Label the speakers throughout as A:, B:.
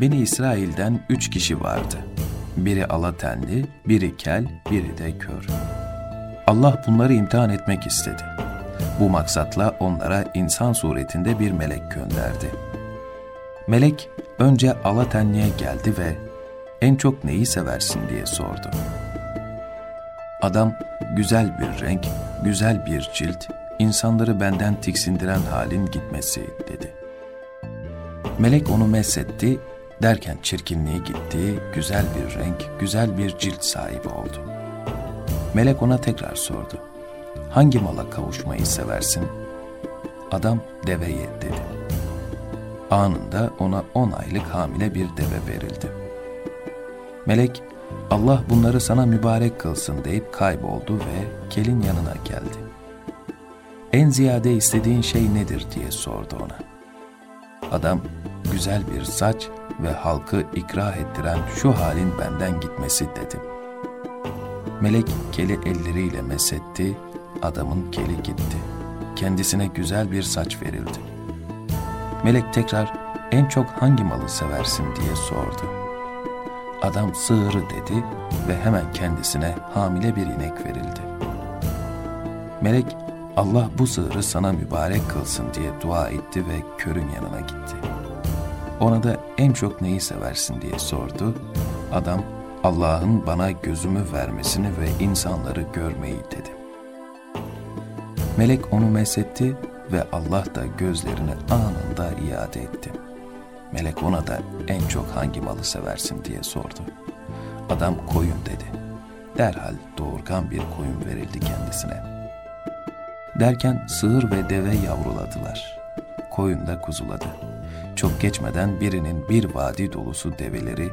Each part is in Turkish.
A: Beni İsrail'den üç kişi vardı. Biri alatenli, biri kel, biri de kör. Allah bunları imtihan etmek istedi. Bu maksatla onlara insan suretinde bir melek gönderdi. Melek önce alatenliğe geldi ve en çok neyi seversin diye sordu. Adam güzel bir renk, güzel bir cilt, insanları benden tiksindiren halin gitmesi dedi. Melek onu mesetti, derken çirkinliği gitti, güzel bir renk, güzel bir cilt sahibi oldu. Melek ona tekrar sordu. Hangi mala kavuşmayı seversin? Adam deveye dedi. Anında ona on aylık hamile bir deve verildi. Melek, Allah bunları sana mübarek kılsın deyip kayboldu ve kelin yanına geldi. En ziyade istediğin şey nedir diye sordu ona. Adam, güzel bir saç ve halkı ikrah ettiren şu halin benden gitmesi dedi. Melek keli elleriyle mesetti, adamın keli gitti. Kendisine güzel bir saç verildi. Melek tekrar en çok hangi malı seversin diye sordu. Adam sığırı dedi ve hemen kendisine hamile bir inek verildi. Melek Allah bu sığırı sana mübarek kılsın diye dua etti ve körün yanına gitti. Ona da en çok neyi seversin diye sordu. Adam Allah'ın bana gözümü vermesini ve insanları görmeyi dedi. Melek onu mesetti ve Allah da gözlerini anında iade etti. Melek ona da en çok hangi malı seversin diye sordu. Adam koyun dedi. Derhal doğurgan bir koyun verildi kendisine. Derken sığır ve deve yavruladılar. Koyun da kuzuladı. Çok geçmeden birinin bir vadi dolusu develeri,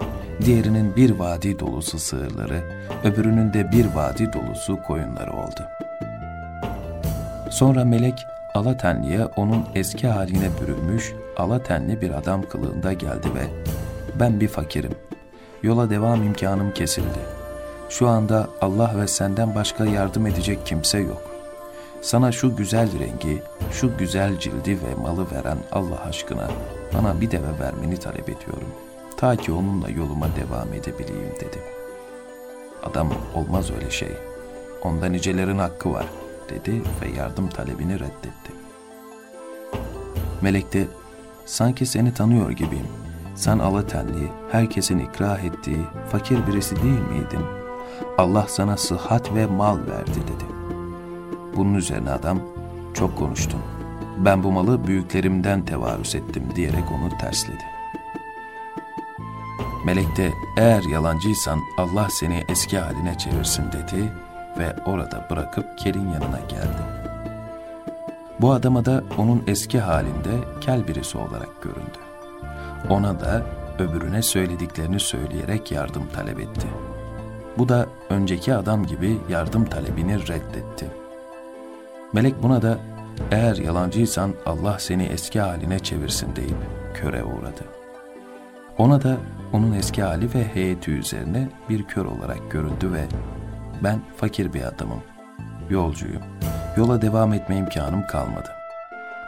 A: diğerinin bir vadi dolusu sığırları, öbürünün de bir vadi dolusu koyunları oldu. Sonra melek Alatenli'ye onun eski haline bürünmüş Alatenli bir adam kılığında geldi ve ben bir fakirim. Yola devam imkanım kesildi. Şu anda Allah ve senden başka yardım edecek kimse yok. Sana şu güzel rengi, şu güzel cildi ve malı veren Allah aşkına bana bir deve vermeni talep ediyorum. Ta ki onunla yoluma devam edebileyim dedi. Adam olmaz öyle şey. Onda nicelerin hakkı var dedi ve yardım talebini reddetti. Melek de sanki seni tanıyor gibiyim. Sen alatenli, herkesin ikrah ettiği fakir birisi değil miydin? Allah sana sıhhat ve mal verdi dedi. Bunun üzerine adam çok konuştun. Ben bu malı büyüklerimden tevarüs ettim diyerek onu tersledi. Melek de eğer yalancıysan Allah seni eski haline çevirsin dedi ve orada bırakıp kelin yanına geldi. Bu adama da onun eski halinde kel birisi olarak göründü. Ona da öbürüne söylediklerini söyleyerek yardım talep etti. Bu da önceki adam gibi yardım talebini reddetti. Melek buna da eğer yalancıysan Allah seni eski haline çevirsin deyip köre uğradı. Ona da onun eski hali ve heyeti üzerine bir kör olarak göründü ve ben fakir bir adamım, yolcuyum. Yola devam etme imkanım kalmadı.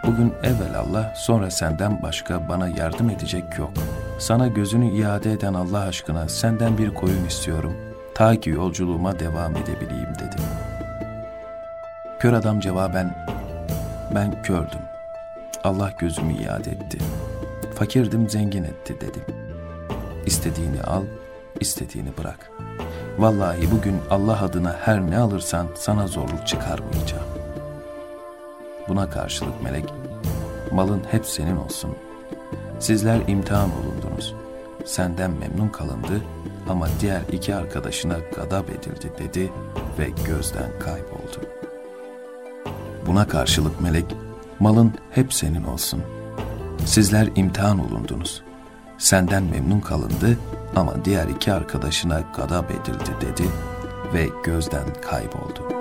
A: Bugün evvel Allah, sonra senden başka bana yardım edecek yok. Sana gözünü iade eden Allah aşkına senden bir koyun istiyorum. Ta ki yolculuğuma devam edebileyim dedi. Kör adam cevaben, ben kördüm. Allah gözümü iade etti. Fakirdim zengin etti dedi. İstediğini al, istediğini bırak. Vallahi bugün Allah adına her ne alırsan sana zorluk çıkarmayacağım. Buna karşılık melek, malın hep senin olsun. Sizler imtihan bulundunuz. Senden memnun kalındı ama diğer iki arkadaşına gadap edildi dedi ve gözden kayboldu. Buna karşılık melek, malın hep senin olsun. Sizler imtihan olundunuz. Senden memnun kalındı ama diğer iki arkadaşına gadap edildi dedi ve gözden kayboldu.''